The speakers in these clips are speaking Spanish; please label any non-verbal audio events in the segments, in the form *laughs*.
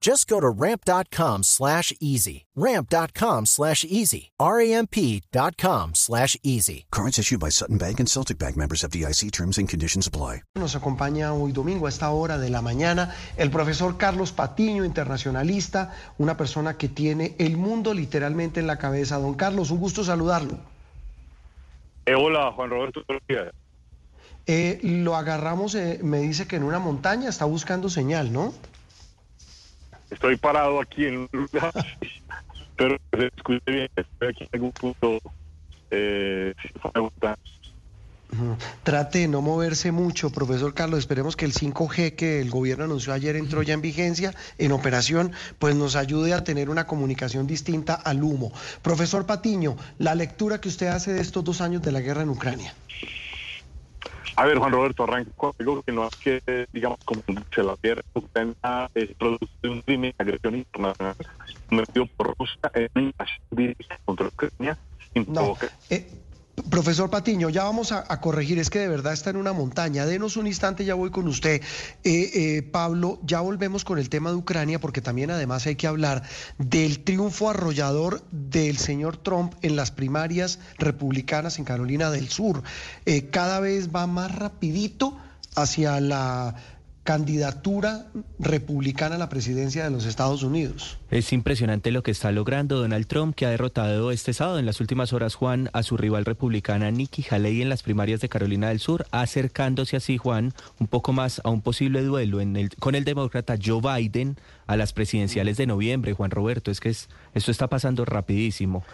Just go to ramp.com slash easy. Ramp.com slash easy. R-A-M-P.com slash easy. Cards issued by Sutton Bank and Celtic Bank members of DIC terms and conditions apply. Nos acompaña hoy domingo a esta hora de la mañana el profesor Carlos Patiño, internacionalista, una persona que tiene el mundo literalmente en la cabeza. Don Carlos, un gusto saludarlo. Eh, hola, Juan Roberto. Eh, lo agarramos, eh, me dice que en una montaña está buscando señal, ¿no? Estoy parado aquí en un lugar, *laughs* pero se escuche bien, estoy aquí en algún punto. Eh, Trate de no moverse mucho, profesor Carlos. Esperemos que el 5G que el gobierno anunció ayer entró ya en vigencia, en operación, pues nos ayude a tener una comunicación distinta al humo. Profesor Patiño, la lectura que usted hace de estos dos años de la guerra en Ucrania. A ver, Juan Roberto, arranco algo que no es que, digamos, como se la Ucrania es producto de un crimen de agresión internacional cometido por Rusia en una invasión contra Ucrania. No, eh, Profesor Patiño, ya vamos a, corregir, es que de verdad está en una montaña. Denos un instante, ya voy con usted. Eh, eh, Pablo, ya volvemos con el tema de Ucrania, porque también además hay que hablar del triunfo arrollador del señor Trump en las primarias republicanas en Carolina del Sur. Eh, cada vez va más rapidito hacia la candidatura republicana a la presidencia de los Estados Unidos. Es impresionante lo que está logrando Donald Trump, que ha derrotado este sábado en las últimas horas, Juan, a su rival republicana Nikki Haley en las primarias de Carolina del Sur, acercándose así, Juan, un poco más a un posible duelo en el, con el demócrata Joe Biden a las presidenciales de noviembre, Juan Roberto. Es que es, esto está pasando rapidísimo.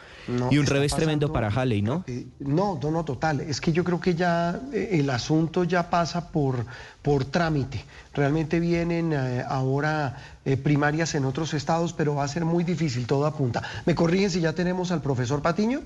y un revés tremendo para Haley, ¿no? No, no, no, total. Es que yo creo que ya eh, el asunto ya pasa por, por trámite. Realmente vienen eh, ahora eh, primarias en otros estados, pero va a ser muy difícil, todo apunta. ¿Me corrigen si ya tenemos al profesor Patiño?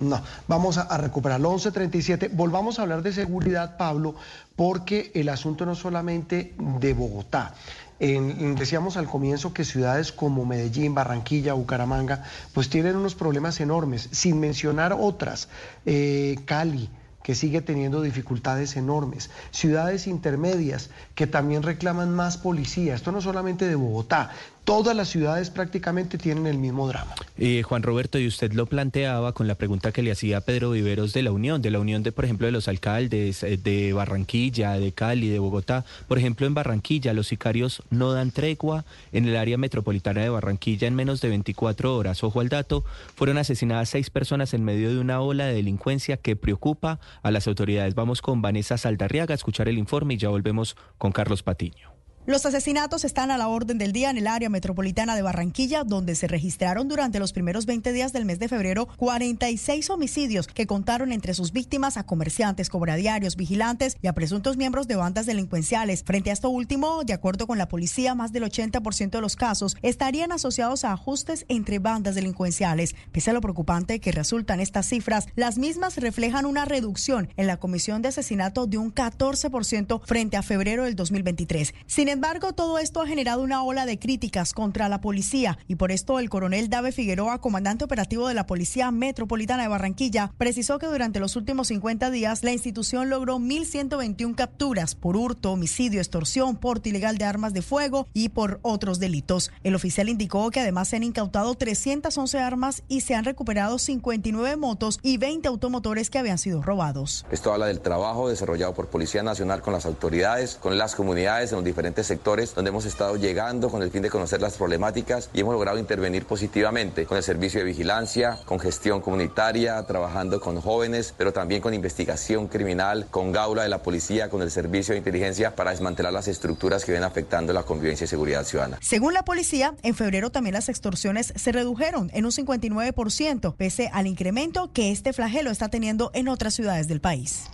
No, vamos a, a recuperarlo. 11.37. Volvamos a hablar de seguridad, Pablo, porque el asunto no solamente de Bogotá. decíamos al comienzo que ciudades como Medellín, Barranquilla, Bucaramanga, pues tienen unos problemas enormes, sin mencionar otras, eh, Cali, que sigue teniendo dificultades enormes, ciudades intermedias que también reclaman más policía, esto no solamente de Bogotá, todas las ciudades prácticamente tienen el mismo drama. Eh, Juan Roberto, y usted lo planteaba con la pregunta que le hacía Pedro Viveros de la Unión, de la Unión de, por ejemplo, de los alcaldes eh, de Barranquilla, de Cali, de Bogotá. Por ejemplo, en Barranquilla los sicarios no dan tregua. En el área metropolitana de Barranquilla, en menos de 24 horas, ojo al dato, fueron asesinadas seis personas en medio de una ola de delincuencia que preocupa a las autoridades. Vamos con Vanessa Saldarriaga a escuchar el informe y ya volvemos con Carlos Patiño. Los asesinatos están a la orden del día en el área metropolitana de Barranquilla, donde se registraron durante los primeros 20 días del mes de febrero 46 homicidios que contaron entre sus víctimas a comerciantes, cobradiarios, vigilantes y a presuntos miembros de bandas delincuenciales. Frente a esto último, de acuerdo con la policía, más del 80% de los casos estarían asociados a ajustes entre bandas delincuenciales. Pese a lo preocupante que resultan estas cifras, las mismas reflejan una reducción en la comisión de asesinato de un 14% frente a febrero del 2023. Sin embargo, todo esto ha generado una ola de críticas contra la policía y por esto el coronel Dave Figueroa, comandante operativo de la Policía Metropolitana de Barranquilla, precisó que durante los últimos 50 días la institución logró 1.121 capturas por hurto, homicidio, extorsión, porte ilegal de armas de fuego y por otros delitos. El oficial indicó que además se han incautado 311 armas y se han recuperado 59 motos y 20 automotores que habían sido robados. Esto habla del trabajo desarrollado por Policía Nacional con las autoridades, con las comunidades en los diferentes sectores donde hemos estado llegando con el fin de conocer las problemáticas y hemos logrado intervenir positivamente con el servicio de vigilancia, con gestión comunitaria, trabajando con jóvenes, pero también con investigación criminal, con Gaula de la policía, con el servicio de inteligencia para desmantelar las estructuras que ven afectando la convivencia y seguridad ciudadana. Según la policía, en febrero también las extorsiones se redujeron en un 59%, pese al incremento que este flagelo está teniendo en otras ciudades del país.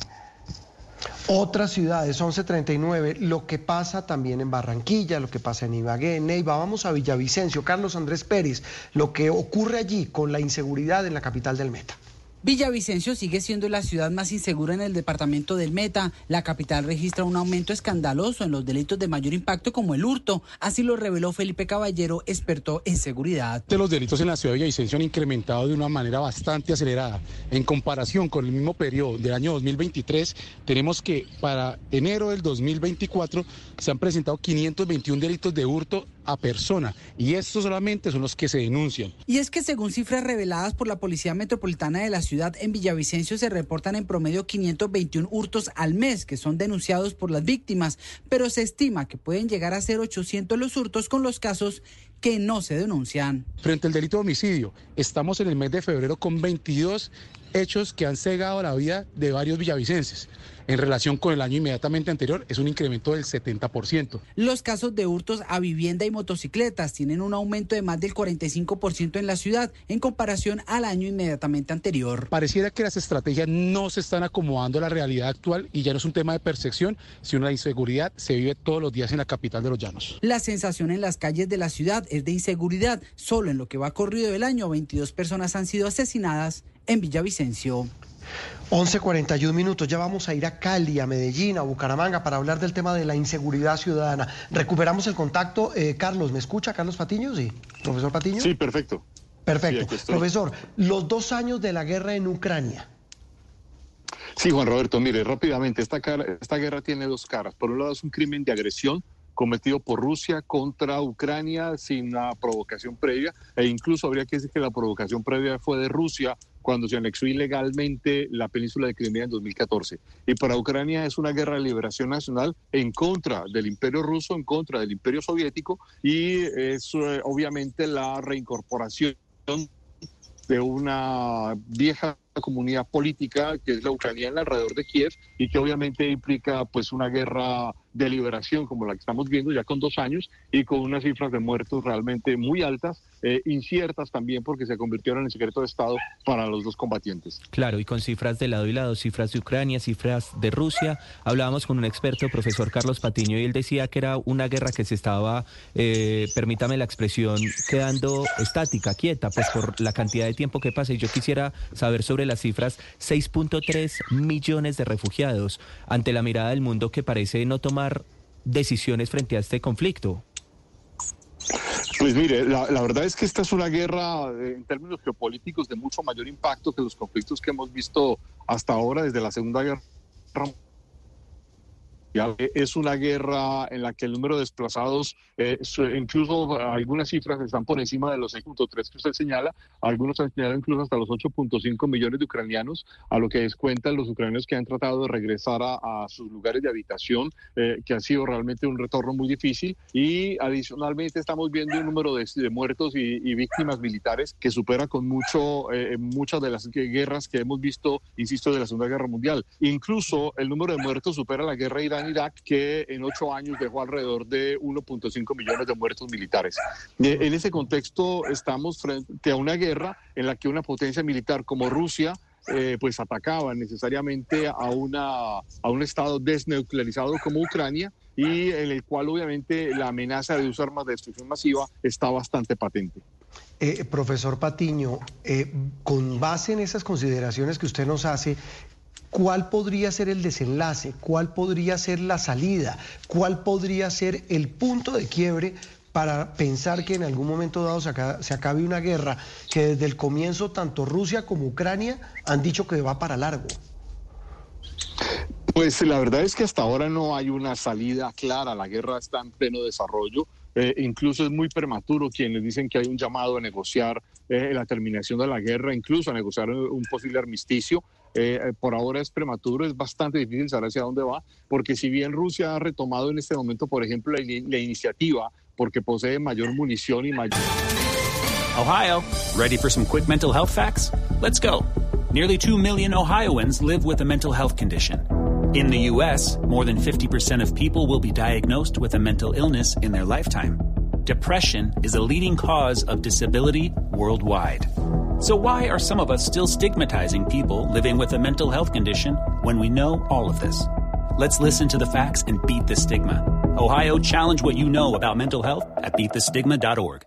Otras ciudades, 1139, lo que pasa también en Barranquilla, lo que pasa en Ibagué, en Neiva, vamos a Villavicencio, Carlos Andrés Pérez, lo que ocurre allí con la inseguridad en la capital del Meta. Villavicencio sigue siendo la ciudad más insegura en el departamento del Meta. La capital registra un aumento escandaloso en los delitos de mayor impacto como el hurto. Así lo reveló Felipe Caballero, experto en seguridad. Los delitos en la ciudad de Villavicencio han incrementado de una manera bastante acelerada. En comparación con el mismo periodo del año 2023, tenemos que para enero del 2024 se han presentado 521 delitos de hurto a persona y estos solamente son los que se denuncian. Y es que según cifras reveladas por la Policía Metropolitana de la ciudad, en Villavicencio se reportan en promedio 521 hurtos al mes que son denunciados por las víctimas, pero se estima que pueden llegar a ser 800 los hurtos con los casos que no se denuncian. Frente al delito de homicidio, estamos en el mes de febrero con 22 hechos que han cegado la vida de varios villavicenses en relación con el año inmediatamente anterior es un incremento del 70%. Los casos de hurtos a vivienda y motocicletas tienen un aumento de más del 45% en la ciudad en comparación al año inmediatamente anterior. Pareciera que las estrategias no se están acomodando a la realidad actual y ya no es un tema de percepción, sino la inseguridad se vive todos los días en la capital de los llanos. La sensación en las calles de la ciudad es de inseguridad. Solo en lo que va corrido del año, 22 personas han sido asesinadas en Villavicencio. 11.41 minutos, ya vamos a ir a Cali, a Medellín, a Bucaramanga para hablar del tema de la inseguridad ciudadana. Recuperamos el contacto. Eh, Carlos, ¿me escucha? Carlos Patiño, sí. Profesor Patiño. Sí, perfecto. Perfecto. Profesor, los dos años de la guerra en Ucrania. Sí, Juan Roberto, mire, rápidamente, esta, esta guerra tiene dos caras. Por un lado es un crimen de agresión cometido por Rusia contra Ucrania sin una provocación previa, e incluso habría que decir que la provocación previa fue de Rusia cuando se anexó ilegalmente la península de Crimea en 2014. Y para Ucrania es una guerra de liberación nacional en contra del imperio ruso, en contra del imperio soviético, y es eh, obviamente la reincorporación de una vieja comunidad política que es la ucraniana alrededor de Kiev y que obviamente implica pues una guerra de liberación como la que estamos viendo ya con dos años y con unas cifras de muertos realmente muy altas, eh, inciertas también porque se convirtieron en secreto de Estado para los dos combatientes. Claro, y con cifras de lado y lado, cifras de Ucrania, cifras de Rusia. Hablábamos con un experto, profesor Carlos Patiño, y él decía que era una guerra que se estaba, eh, permítame la expresión, quedando estática, quieta, pues por la cantidad de tiempo que pasa. Y yo quisiera saber sobre las cifras, 6.3 millones de refugiados ante la mirada del mundo que parece no tomar decisiones frente a este conflicto? Pues mire, la, verdad es que esta es una guerra eh, en términos geopolíticos de mucho mayor impacto que los conflictos que hemos visto hasta ahora desde la Segunda Guerra es una guerra en la que el número de desplazados, eh, incluso algunas cifras están por encima de los 6.3 que usted señala, algunos han señalado incluso hasta los 8.5 millones de ucranianos, a lo que descuentan los ucranianos que han tratado de regresar a, sus lugares de habitación, eh, que ha sido realmente un retorno muy difícil. Y adicionalmente estamos viendo un número de, muertos y, víctimas militares que supera con mucho eh, muchas de las guerras que hemos visto, insisto, de la Segunda Guerra Mundial. Incluso el número de muertos supera la guerra irán Irak, que en ocho años dejó alrededor de 1.5 millones de muertos militares. Eh, en ese contexto estamos frente a una guerra en la que una potencia militar como Rusia eh, pues atacaba necesariamente a, una, a un estado desnuclearizado como Ucrania y en el cual obviamente la amenaza de usar armas de destrucción masiva está bastante patente. Eh, profesor Patiño, con base en esas consideraciones que usted nos hace, ¿Cuál podría ser el desenlace? ¿Cuál podría ser la salida? ¿Cuál podría ser el punto de quiebre para pensar que en algún momento dado se acabe, una guerra que desde el comienzo tanto Rusia como Ucrania han dicho que va para largo? Pues la verdad es que hasta ahora no hay una salida clara, la guerra está en pleno desarrollo. Eh, incluso es muy prematuro quienes dicen que hay un llamado a negociar eh, la terminación de la guerra, incluso a negociar un posible armisticio. Eh, por ahora es prematuro, es bastante difícil saber hacia dónde va, porque si bien Rusia ha retomado en este momento, por ejemplo, la, la iniciativa, porque posee mayor munición y mayor... Ohio, ready for some quick mental health facts? Let's go. Nearly 2 million Ohioans live with a mental health condition. In the U.S., more than 50% of people will be diagnosed with a mental illness in their lifetime. Depression is a leading cause of disability worldwide. So, why are some of us still stigmatizing people living with a mental health condition when we know all of this? Let's listen to the facts and beat the stigma. Ohio, challenge what you know about mental health at beatthestigma.org.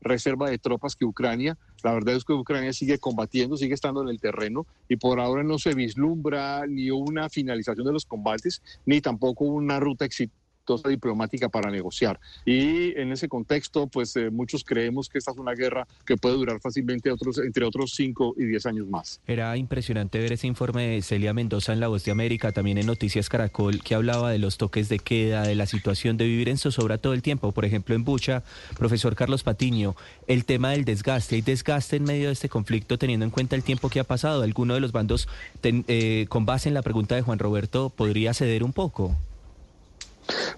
reserva de tropas que Ucrania. La verdad es que Ucrania sigue combatiendo, sigue estando en el terreno y por ahora no se vislumbra ni una finalización de los combates, ni tampoco una ruta exitosa diplomática para negociar. Y en ese contexto, pues eh, muchos creemos que esta es una guerra que puede durar fácilmente otros, entre otros 5 y 10 años más. Era impresionante ver ese informe de Celia Mendoza en La Voz de América, también en Noticias Caracol, que hablaba de los toques de queda, de la situación de vivir en zozobra todo el tiempo. Por ejemplo, en Bucha, profesor Carlos Patiño, el tema del desgaste. ¿Hay desgaste en medio de este conflicto teniendo en cuenta el tiempo que ha pasado? ¿Alguno de los bandos, eh, con base en la pregunta de Juan Roberto, podría ceder un poco?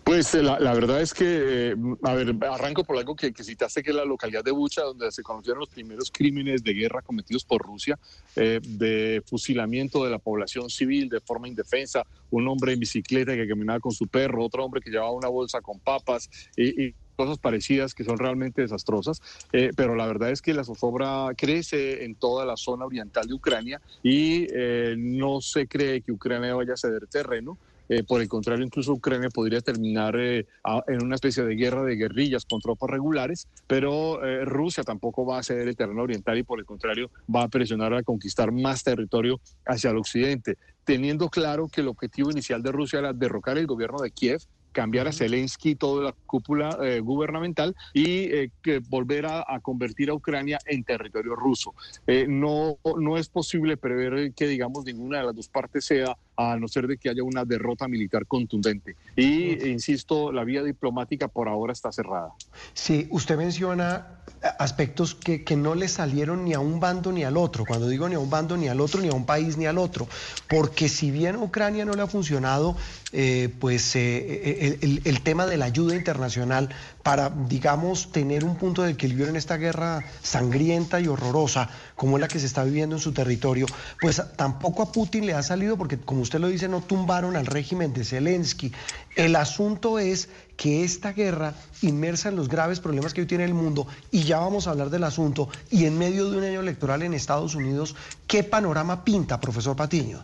Pues eh, la, verdad es que, eh, a ver, arranco por algo que, citaste, que es la localidad de Bucha, donde se conocieron los primeros crímenes de guerra cometidos por Rusia, eh, de fusilamiento de la población civil de forma indefensa, un hombre en bicicleta que caminaba con su perro, otro hombre que llevaba una bolsa con papas y, cosas parecidas que son realmente desastrosas, pero la verdad es que la zozobra crece en toda la zona oriental de Ucrania y no se cree que Ucrania vaya a ceder terreno. Eh, por el contrario, incluso Ucrania podría terminar eh, en una especie de guerra de guerrillas con tropas regulares, pero eh, Rusia tampoco va a ceder el terreno oriental y por el contrario va a presionar a conquistar más territorio hacia el occidente, teniendo claro que el objetivo inicial de Rusia era derrocar el gobierno de Kiev cambiar a Zelensky toda la cúpula gubernamental y que volver a, convertir a Ucrania en territorio ruso. no, no es posible prever que, digamos, ninguna de las dos partes sea a no ser de que haya una derrota militar contundente. Y, insisto, la vía diplomática por ahora está cerrada. Sí, usted menciona aspectos que, que, no le salieron ni a un bando ni al otro. Cuando digo ni a un bando ni al otro, ni a un país ni al otro. Porque si bien a Ucrania no le ha funcionado, eh, pues eh, el, el, tema de la ayuda internacional para, digamos, tener un punto de equilibrio en esta guerra sangrienta y horrorosa como es la que se está viviendo en su territorio, pues tampoco a Putin le ha salido porque, como usted lo dice, no tumbaron al régimen de Zelensky. El asunto es que esta guerra, inmersa en los graves problemas que hoy tiene el mundo, y ya vamos a hablar del asunto, y en medio de un año electoral en Estados Unidos, ¿qué panorama pinta, profesor Patiño?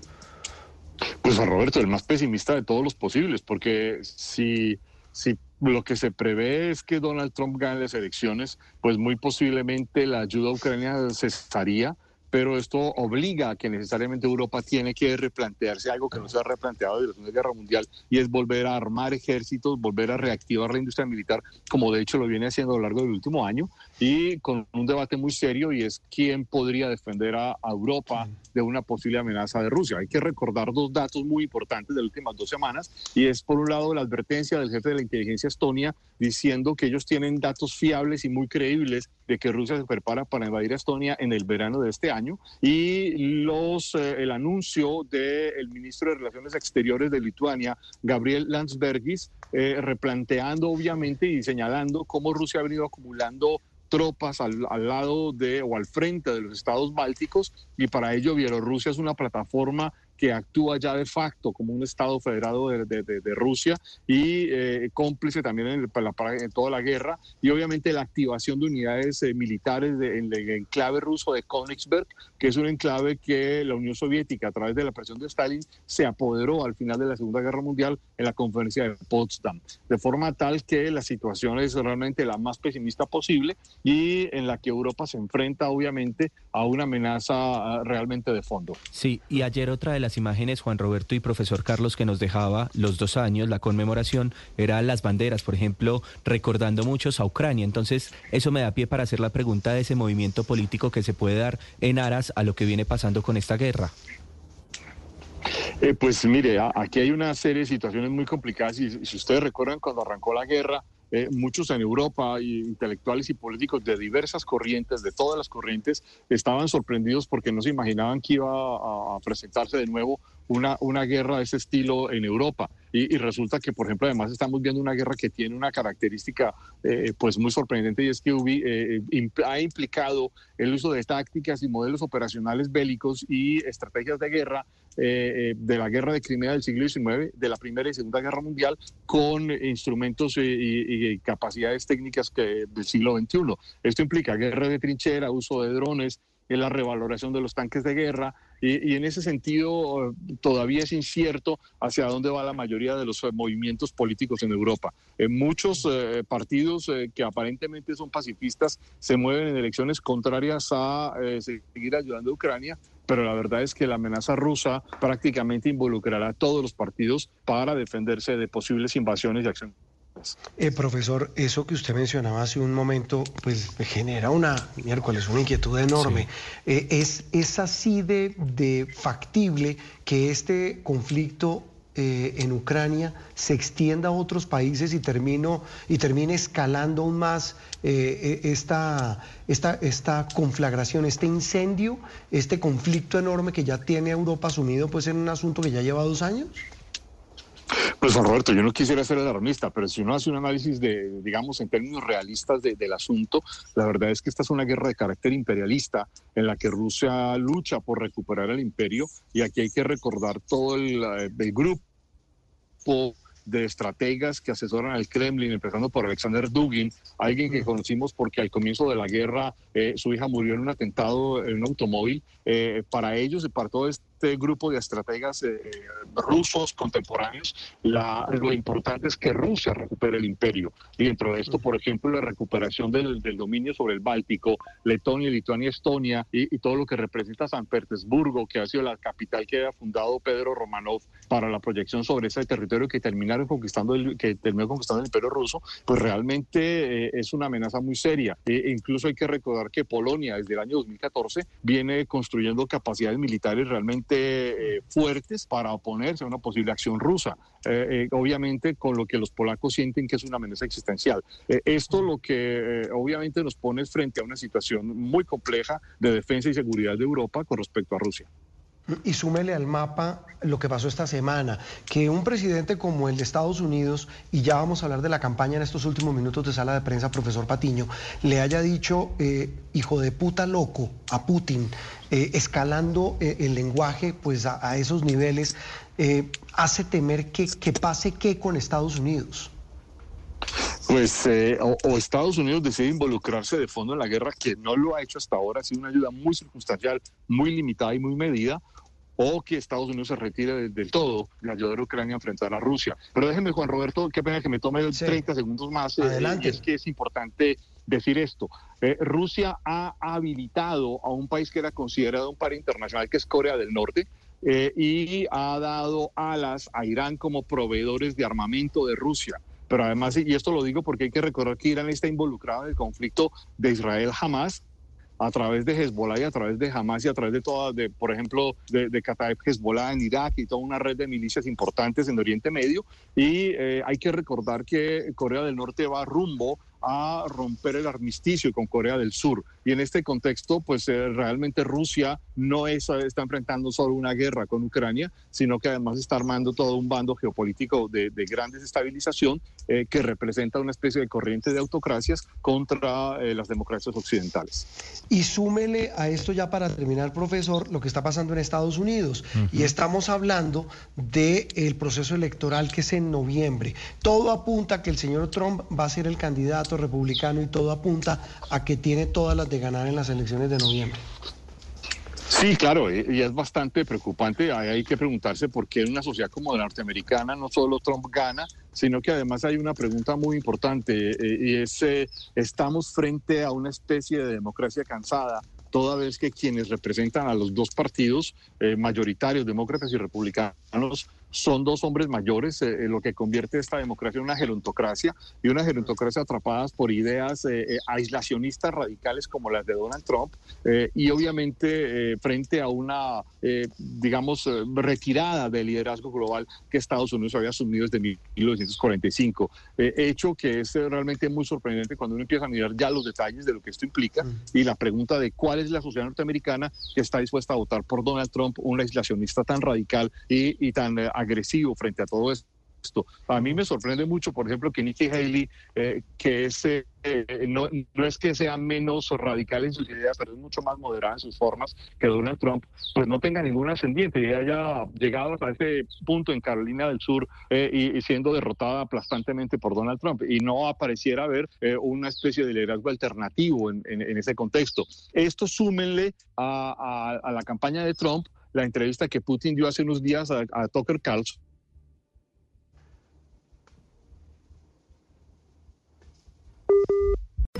Pues a Roberto, el más pesimista de todos los posibles, porque si, si lo que se prevé es que Donald Trump gane las elecciones, pues muy posiblemente la ayuda a Ucrania cesaría pero esto obliga a que necesariamente Europa tiene que replantearse algo que no se ha replanteado desde la Segunda Guerra Mundial y es volver a armar ejércitos, volver a reactivar la industria militar, como de hecho lo viene haciendo a lo largo del último año, y con un debate muy serio y es quién podría defender a, Europa de una posible amenaza de Rusia. Hay que recordar dos datos muy importantes de las últimas dos semanas y es por un lado la advertencia del jefe de la inteligencia estonia diciendo que ellos tienen datos fiables y muy creíbles de que Rusia se prepara para invadir a Estonia en el verano de este año y los, eh, el anuncio del ministro de Relaciones Exteriores de Lituania, Gabriel Landsbergis, eh, replanteando obviamente y señalando cómo Rusia ha venido acumulando tropas al, al, lado de o al frente de los estados bálticos y para ello Bielorrusia es una plataforma que actúa ya de facto como un Estado federado de, de, Rusia y eh, cómplice también en, toda la guerra, y obviamente la activación de unidades eh, militares en el enclave ruso de Königsberg, que es un enclave que la Unión Soviética, a través de la presión de Stalin, se apoderó al final de la Segunda Guerra Mundial en la conferencia de Potsdam, de forma tal que la situación es realmente la más pesimista posible y en la que Europa se enfrenta obviamente a una amenaza ah, realmente de fondo. Sí, y ayer otra de las imágenes, Juan Roberto y profesor Carlos, que nos dejaba los dos años, la conmemoración, eran las banderas, por ejemplo, recordando muchos a Ucrania. Entonces, eso me da pie para hacer la pregunta de ese movimiento político que se puede dar en aras a lo que viene pasando con esta guerra. Eh, pues mire, aquí hay una serie de situaciones muy complicadas y si ustedes recuerdan cuando arrancó la guerra, eh, muchos en Europa, intelectuales y políticos de diversas corrientes, de todas las corrientes, estaban sorprendidos porque no se imaginaban que iba a, presentarse de nuevo una, una guerra de ese estilo en Europa. Y, resulta que, por ejemplo, además estamos viendo una guerra que tiene una característica eh, pues muy sorprendente y es que eh, ha implicado el uso de tácticas y modelos operacionales bélicos y estrategias de guerra eh, de la guerra de Crimea del siglo XIX, de la Primera y Segunda Guerra Mundial, con instrumentos y, capacidades técnicas del siglo XXI. Esto implica guerra de trinchera, uso de drones, la revaloración de los tanques de guerra, y, en ese sentido eh, todavía es incierto hacia dónde va la mayoría de los eh, movimientos políticos en Europa. En muchos eh, partidos que aparentemente son pacifistas se mueven en elecciones contrarias a seguir ayudando a Ucrania, pero la verdad es que la amenaza rusa prácticamente involucrará a todos los partidos para defenderse de posibles invasiones y acciones eh, profesor, eso que usted mencionaba hace un momento, pues genera una, miércoles, una inquietud enorme. Eh, es, ¿Es así de, factible que este conflicto eh, en Ucrania se extienda a otros países y, termino, y termine escalando aún más esta, esta, esta conflagración, este incendio, este conflicto enorme que ya tiene Europa asumido pues, en un asunto que ya lleva dos años? Pues Juan Roberto, yo no quisiera ser alarmista, pero si uno hace un análisis de, digamos, en términos realistas del asunto, la verdad es que esta es una guerra de carácter imperialista en la que Rusia lucha por recuperar el imperio y aquí hay que recordar todo el, eh, el grupo de estrategas que asesoran al Kremlin, empezando por Alexander Dugin, alguien que conocimos porque al comienzo de la guerra eh, su hija murió en un atentado en un automóvil. Eh, para ellos y para todo este grupo de estrategas eh, rusos contemporáneos, la, lo importante es que Rusia recupere el imperio. Y dentro de esto, por ejemplo, la recuperación del, dominio sobre el Báltico, Letonia, Lituania, Estonia y, todo lo que representa San Petersburgo, que ha sido la capital que ha fundado Pedro Romanov para la proyección sobre ese territorio que terminaron conquistando el, que terminó conquistando el imperio ruso, pues realmente es una amenaza muy seria. E incluso hay que recordar que Polonia desde el año 2014 viene construyendo capacidades militares realmente eh, fuertes para oponerse a una posible acción rusa. Eh, eh, obviamente con lo que los polacos sienten que es una amenaza existencial. esto lo que obviamente nos pone frente a una situación muy compleja de defensa y seguridad de Europa con respecto a Rusia. Y súmele al mapa lo que pasó esta semana, que un presidente como el de Estados Unidos, y ya vamos a hablar de la campaña en estos últimos minutos de sala de prensa, profesor Patiño, le haya dicho eh, hijo de puta loco a Putin, eh, escalando eh, el lenguaje pues a, esos niveles, hace temer que, que pase qué con Estados Unidos. Pues o, o, Estados Unidos decide involucrarse de fondo en la guerra, que no lo ha hecho hasta ahora, ha sido una ayuda muy circunstancial, muy limitada y muy medida, o que Estados Unidos se retire del, todo de ayudar a Ucrania a enfrentar a Rusia. Pero déjeme, Juan Roberto, qué pena que me tome 30 segundos más. Eh, Adelante. es que es importante decir esto. Eh, Rusia ha habilitado a un país que era considerado un par internacional, que es Corea del Norte, eh, y ha dado alas a Irán como proveedores de armamento de Rusia. Pero además, y esto lo digo porque hay que recordar que Irán está involucrado en el conflicto de Israel-Jamás, a través de Hezbollah y a través de Hamas y a través de todas, de, por ejemplo, de, de Hezbollah en Irak y toda una red de milicias importantes en Oriente Medio. Y eh, hay que recordar que Corea del Norte va rumbo a romper el armisticio con Corea del Sur. Y en este contexto, pues eh, realmente Rusia no está enfrentando solo una guerra con Ucrania, sino que además está armando todo un bando geopolítico de, gran desestabilización eh, que representa una especie de corriente de autocracias contra eh, las democracias occidentales. Y súmele a esto ya para terminar, profesor, lo que está pasando en Estados Unidos. Y estamos hablando del proceso electoral que es en noviembre. Todo apunta a que el señor Trump va a ser el candidato republicano y todo apunta a que tiene todas las de ganar en las elecciones de noviembre. Sí, claro, y es bastante preocupante. Hay que preguntarse por qué en una sociedad como la norteamericana no solo Trump gana, sino que además hay una pregunta muy importante eh, y es, eh, ¿estamos frente a una especie de democracia cansada toda vez que quienes representan a los dos partidos eh, mayoritarios, demócratas y republicanos, son dos hombres mayores, eh, lo que convierte esta democracia en una gerontocracia y una gerontocracia atrapadas por ideas eh, aislacionistas radicales como las de Donald Trump y obviamente frente a una, digamos, retirada del liderazgo global que Estados Unidos había asumido desde 1945. hecho que es realmente muy sorprendente cuando uno empieza a mirar ya los detalles de lo que esto implica y la pregunta de cuál es la sociedad norteamericana que está dispuesta a votar por Donald Trump, un aislacionista tan radical y, tan agresivo frente a todo esto. A mí me sorprende mucho, por ejemplo, que Nikki Haley, eh, que es, eh, no, no, es que sea menos radical en sus ideas, pero es mucho más moderada en sus formas que Donald Trump, pues no tenga ningún ascendiente y haya llegado hasta ese punto en Carolina del Sur eh, y, siendo derrotada aplastantemente por Donald Trump. Y no apareciera haber una especie de liderazgo alternativo en, ese contexto. Esto súmenle a, la campaña de Trump la entrevista que Putin dio hace unos días a, Tucker Carlson